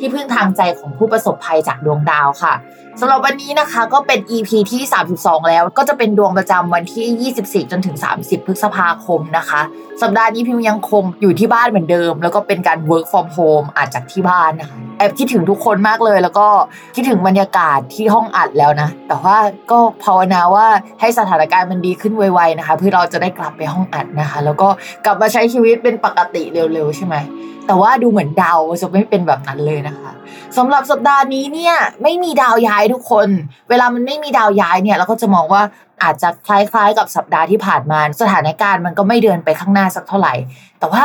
ที่พึ่งทางใจของผู้ประสบภัยจากดวงดาวค่ะสำหรับวันนี้นะคะก็เป็น EP ที่ 32 แล้วก็จะเป็นดวงประจำวันที่ 24 จนถึง 30 พฤษภาคมนะคะ สัปดาห์นี้พิมยังคงอยู่ที่บ้านเหมือนเดิม แล้วก็เป็นการ work from home อาจจากที่บ้านนะคะแอบคิดถึงทุกคนมากเลย แล้วก็คิดถึงบรรยากาศที่ห้องอัดแล้วนะ แต่ว่าก็ภาวนาว่าให้สถานการณ์มันดีขึ้นไวๆนะคะเพื่อเราจะได้กลับไปห้องอัดนะคะ แล้วก็กลับมาใช้ชีวิตเป็นปกติเร็วๆใช่ไหมแต่ว่าดูเหมือนดาวจะไม่เป็นแบบนั้นเลยนะคะสำหรับสัปดาห์นี้เนี่ยไม่มีดาวย้ายทุกคน เวลามันไม่มีดาวย้ายเนี่ยเราก็จะมองว่าอาจจะคล้ายๆกับสัปดาห์ที่ผ่านมา สถานการณ์มันก็ไม่เดินไปข้างหน้าสักเท่าไหร่ แต่ว่า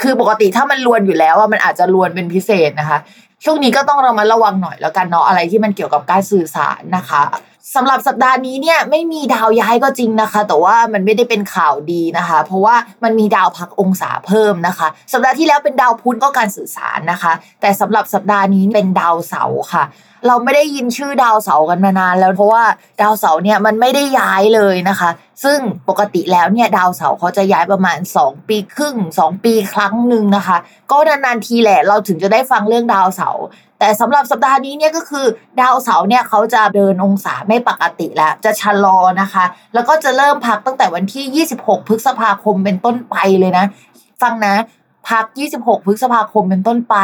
คือปกติถ้ามันลวนอยู่แล้วว่ามันอาจจะลวนเป็นพิเศษนะคะ ช่วงนี้ก็ต้องเรามาระวังหน่อยแล้วกันเนาะอะไรที่มันเกี่ยวกับการสื่อสารนะคะสำหรับสัปดาห์นี้เนี่ยไม่มีดาวย้ายก็จริงนะคะ แต่ว่ามันไม่ได้เป็นข่าวดีนะคะ เพราะว่ามันมีดาวพักองศาเพิ่มนะคะ สัปดาห์ที่แล้วเป็นดาวพุธก็การสื่อสารนะคะ แต่สำหรับสัปดาห์นี้เป็นดาวเสาร์ค่ะ เราไม่ได้ยินชื่อดาวเสาร์กันมานานแล้วเพราะว่าดาวเสาร์เนี่ยมันไม่ได้ย้ายเลยนะคะ ซึ่งปกติแล้วเนี่ยดาวเสาร์เขาจะย้ายประมาณ 2 ปีครึ่ง 2 ปีครั้งหนึ่งนะคะ ก็นานๆทีแหละเราถึงจะได้ฟังเรื่องดาวเสาร์แต่สำหรับสัปดาห์นี้เนี่ยก็คือดาวเสาร์เนี่ยเขาจะเดินองศาไม่ปกติแล้ว จะชะลอนะคะ แล้วก็จะเริ่มพักตั้งแต่วันที่ 26 พฤษภาคมเป็นต้นไปเลยนะ ฟังนะ พัก 26 พฤษภาคมเป็นต้นไป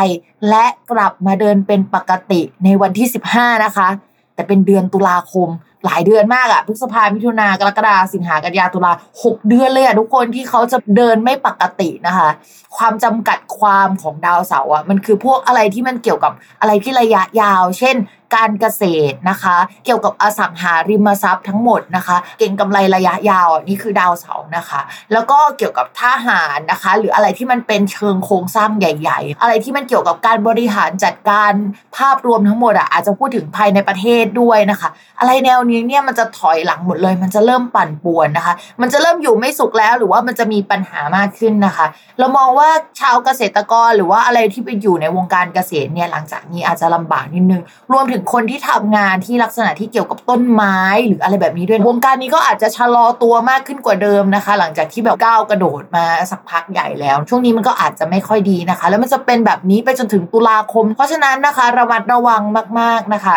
และกลับมาเดินเป็นปกติในวันที่ 15 นะคะ แต่เป็นเดือนตุลาคม หลายเดือนมากอะพฤษภามิถุนากรกฎาสิงหากันยาตุลาหกเดือนเลยอะทุกคนที่เขาจะเดินไม่ปกตินะคะ ความจำกัดความของดาวเสาร์อะมันคือพวกอะไรที่มันเกี่ยวกับอะไรที่ระยะยาว เช่น การเกษตรนะคะ เกี่ยวกับอสังหาริมทรัพย์ทั้งหมดนะคะ เก่งกำไรระยะยาวนี่คือดาวเสาร์นะคะ แล้วก็เกี่ยวกับทหารนะคะ หรืออะไรที่มันเป็นเชิงโครงสร้างใหญ่ ๆ อะไรที่มันเกี่ยวกับการบริหารจัดการภาพรวมทั้งหมดอะอาจจะพูดถึงภายในประเทศด้วยนะคะ อะไรแนวนี้เนี่ยมันจะถอยหลังหมดเลย มันจะเริ่มปั่นป่วนนะคะ มันจะเริ่มอยู่ไม่สุขแล้วหรือว่ามันจะมีปัญหามากขึ้นนะคะ เรามองว่าชาวเกษตรกรหรือว่าอะไรที่ไปอยู่ในวงการเกษตรเนี่ยหลังจากนี้อาจจะลำบากนิดนึง รวมถึงคนที่ทำงานที่ลักษณะที่เกี่ยวกับต้นไม้หรืออะไรแบบนี้ด้วยวงการนี้ก็อาจจะชะลอตัวมากขึ้นกว่าเดิมนะคะ หลังจากที่แบบก้าวกระโดดมาสักพักใหญ่แล้ว ช่วงนี้มันก็อาจจะไม่ค่อยดีนะคะ แล้วมันจะเป็นแบบนี้ไปจนถึงตุลาคม เพราะฉะนั้นนะคะระมัดระวังมาก ๆนะคะ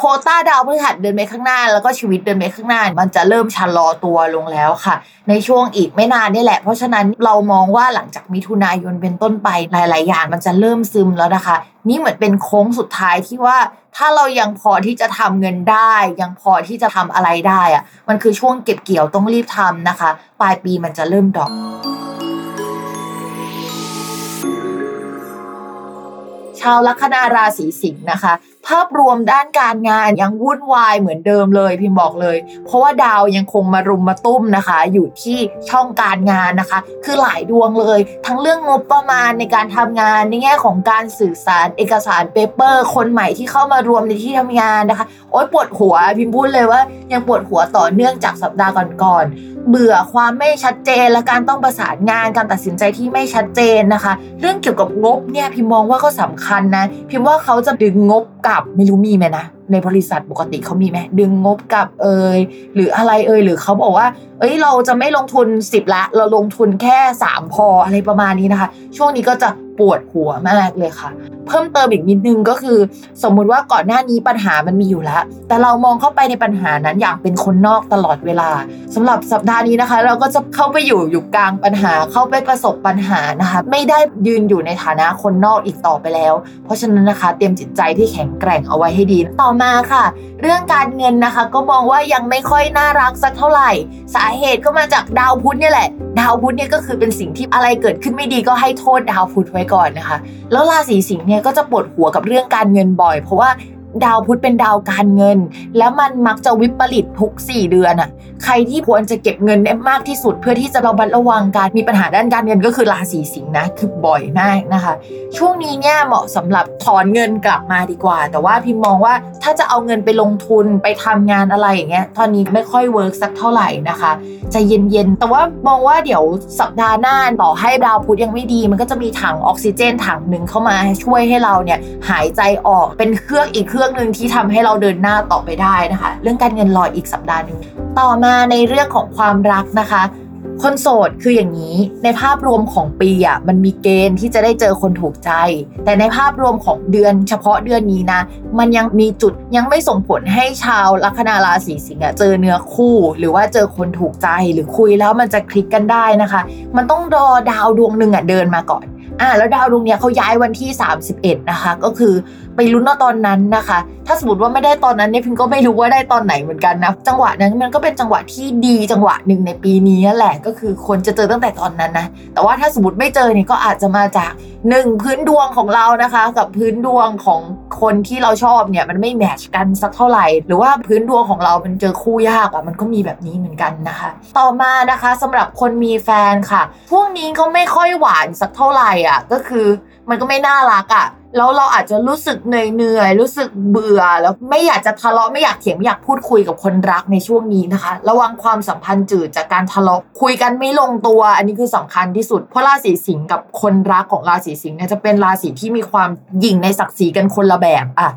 โคต้าดาวพฤหัสเดินไปข้างหน้า แล้วก็ชีวิตเดินไปข้างหน้า มันจะเริ่มชะลอตัวลงแล้วค่ะ ในช่วงอีกไม่นานนี่แหละ เพราะฉะนั้นเรามองว่าหลังจากมิถุนายนเป็นต้นไปหลาย ๆ อย่างมันจะเริ่มซึมแล้วนะคะ นี่เหมือนเป็นโค้งสุดท้ายที่ว่าถ้าเรายังพอที่จะทำเงินได้ ยังพอที่จะทำอะไรได้อะมันคือช่วงเก็บเกี่ยวต้องรีบทำนะคะ ปลายปีมันจะเริ่มดอกชาวลัคนาราศีสิงห์นะคะ ภาพรวมด้านการงานยังวุ่นวายเหมือนเดิมเลยพิมบอกเลย เพราะว่าดาวยังคงมารุมมาตุ้มนะคะ อยู่ที่ช่องการงานนะคะ คือหลายดวงเลย ทั้งเรื่องงบประมาณในการทำงานในแง่ของการสื่อสารเอกสารเปเปอร์ คนใหม่ที่เข้ามารวมในที่ทำงานนะคะ โอ๊ยปวดหัวพิมพูดเลยว่า ยังปวดหัวต่อเนื่องจากสัปดาห์ก่อนๆเบื่อความไม่ชัดเจนและการต้องประสานงานการตัดสินใจที่ไม่ชัดเจนนะคะ เรื่องเกี่ยวกับงบเนี่ยพิมมองว่าก็สำคัญนะพิมว่าเขาจะดึงงบ กับไม่รู้มีไหมนะ ในบริษัทปกติเขามีไหมดึงงบกับเอยหรืออะไรเอยหรือเขาบอกว่า เอ้ยเราจะไม่ลงทุน 10 ละ เราลงทุนแค่ 3 พออะไรประมาณนี้นะคะ ช่วงนี้ก็จะ ปวดหัวมากเลยค่ะ เพิ่มเติมอีกนิดนึงก็คือ สมมุติว่าก่อนหน้านี้ปัญหามันมีอยู่แล้ว แต่เรามองเข้าไปในปัญหานั้นอย่างเป็นคนนอกตลอดเวลาสำหรับสัปดาห์นี้นะคะ เราก็จะเข้าไปอยู่อยู่กลางปัญหาเข้าไปประสบปัญหานะคะ ไม่ได้ยืนอยู่ในฐานะคนนอกอีกต่อไปแล้ว เพราะฉะนั้นนะคะ เตรียมจิตใจที่แข็งแกร่งเอาไว้ให้ดีต่อมาค่ะ เรื่องการเงินนะคะ ก็มองว่ายังไม่ค่อยน่ารักสักเท่าไหร่ สาเหตุก็มาจากดาวพุธเนี่ยแหละ ดาวพุธเนี่ยก็คือเป็นสิ่งที่อะไรเกิดขึ้นไม่ดีก็ให้โทษดาวพุธไว้ก่อนนะคะ แล้วราศีสิงห์เนี่ยก็จะปวดหัวกับเรื่องการเงินบ่อย เพราะว่า ดาวพุธเป็นดาวการเงิน แล้วมันมักจะวิปริตทุก 4 เดือนอะใครที่ควรจะเก็บเงินได้มากที่สุด เพื่อที่จะระมัดระวังการมีปัญหาด้านการเงินก็คือราศีสิงห์นะคือบ่อยมากนะคะ ช่วงนี้เนี่ยเหมาะสำหรับถอนเงินกลับมาดีกว่า แต่ว่าพิมมองว่าถ้าจะเอาเงินไปลงทุนไปทำงานอะไรอย่างเงี้ยตอนนี้ไม่ค่อยเวิร์กสักเท่าไหร่นะคะจะเย็นๆแต่ว่ามองว่าเดี๋ยวสัปดาห์หน้าต่อให้ดาวพุธยังไม่ดี มันก็จะมีถังออกซิเจนถังหนึ่งเข้ามาช่วยให้เราเนี่ยหายใจออกเป็นเครื่องอีกเครื่ององหนึ่งที่ทำให้เราเดินหน้าต่อไปได้นะคะ เรื่องการเงินรออีกสัปดาห์หนึ่งต่อมาในเรื่องของความรักนะคะ คนโสดคืออย่างนี้ในภาพรวมของปีอะมันมีเกณฑ์ที่จะได้เจอคนถูกใจ แต่ในภาพรวมของเดือนเฉพาะเดือนนี้นะ มันยังมีจุดยังไม่ส่งผลให้ชาวลัคนาราศีสิงห์เจอเนื้อคู่ หรือว่าเจอคนถูกใจหรือคุยแล้วมันจะคลิกกันได้นะคะ มันต้องรอดาวดวงหนึ่งอะเดินมาก่อนอ่าแล้วดาวดวงเนี้ยเขาย้ายวันที่ 31 นะคะ ก็คือ ไปลุ้นว่าตอนนั้นนะคะ ถ้าสมมติว่าไม่ได้ตอนนั้นเนี่ยพิมก็ไม่รู้ว่าได้ตอนไหนเหมือนกันนะ จังหวะนั้นมันก็เป็นจังหวะที่ดีจังหวะหนึ่งในปีนี้แหละก็คือคนจะเจอตั้งแต่ตอนนั้นนะ แต่ว่าถ้าสมมติไม่เจอเนี่ยก็อาจจะมาจากหนึ่งพื้นดวงของเรานะคะ กับพื้นดวงของคนที่เราชอบเนี่ยมันไม่แมชกันสักเท่าไหร่ หรือว่าพื้นดวงของเรามันเจอคู่ยากอะ่ะมันก็มีแบบนี้เหมือนกันนะคะ ต่อมานะคะสำหรับคนมีแฟนค่ะ พวกนี้ก็ไม่ค่อยหวานสักเท่าไหร่อะก็คือมันก็ไม่น่ารักอะแล้วเราอาจจะรู้สึกเหนื่อยๆรู้สึกเบื่อ แล้วไม่อยากจะทะเลาะไม่อยากเถียงไม่อยากพูดคุยกับคนรักในช่วงนี้นะคะ ระวังความสัมพันธ์จืดจากการทะเลาะคุยกันไม่ลงตัว อันนี้คือสำคัญที่สุด เพราะราศีสิงห์กับคนรักของราศีสิงห์เนี่ยจะเป็นราศีที่มีความหยิ่งในศักดิ์ศรีกันคนละแบบอะ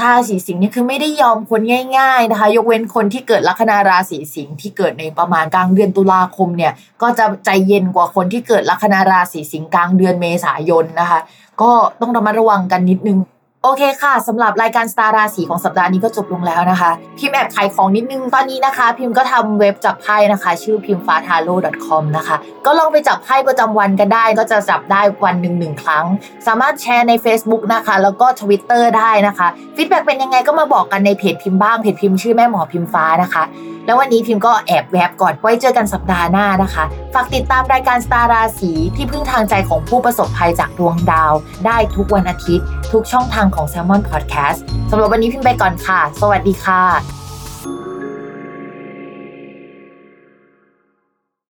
ราศีสิงห์นี่คือไม่ได้ยอมคนง่าย ๆนะคะ ยกเว้นคนที่เกิดลัคนาราศีสิงห์ที่เกิดในประมาณกลางเดือนตุลาคมเนี่ยก็จะใจเย็นกว่าคนที่เกิดลัคนาราศีสิงห์กลางเดือนเมษายนนะคะ ก็ต้องระมัดระวังกันนิดนึง โอเคค่ะสำหรับรายการสตาร์ราศีของสัปดาห์นี้ก็จบลงแล้วนะคะ พิมพ์แอบขายของนิดนึงตอนนี้นะคะ พิมพ์ก็ทำเว็บจับไพ่นะคะ ชื่อพิมฟ้าทาโร่ .com นะคะ ก็ลองไปจับไพ่ประจำวันกันได้ ก็จะจับได้วันหนึ่งหนึ่งครั้ง สามารถแชร์ใน Facebook นะคะ แล้วก็ Twitter ได้นะคะfeedback เป็นยังไงก็มาบอกกันในเพจพิมพ์บ้างเพจพิมพ์ชื่อแม่หมอพิมฟ้านะคะ แล้ววันนี้พิมพ์ก็แอบแวบก่อนไว้เจอกันสัปดาห์หน้านะคะฝากติดตามรายการสตาร์ราศีที่พึ่งทางใจของผู้ประสบภัยจากดวงดาว ได้ทุกวันอาทิตย์ ทุกช่องทางของ Salmon Podcast สำหรับวันนี้พิมพ์ไปก่อนค่ะ สวัสดีค่ะ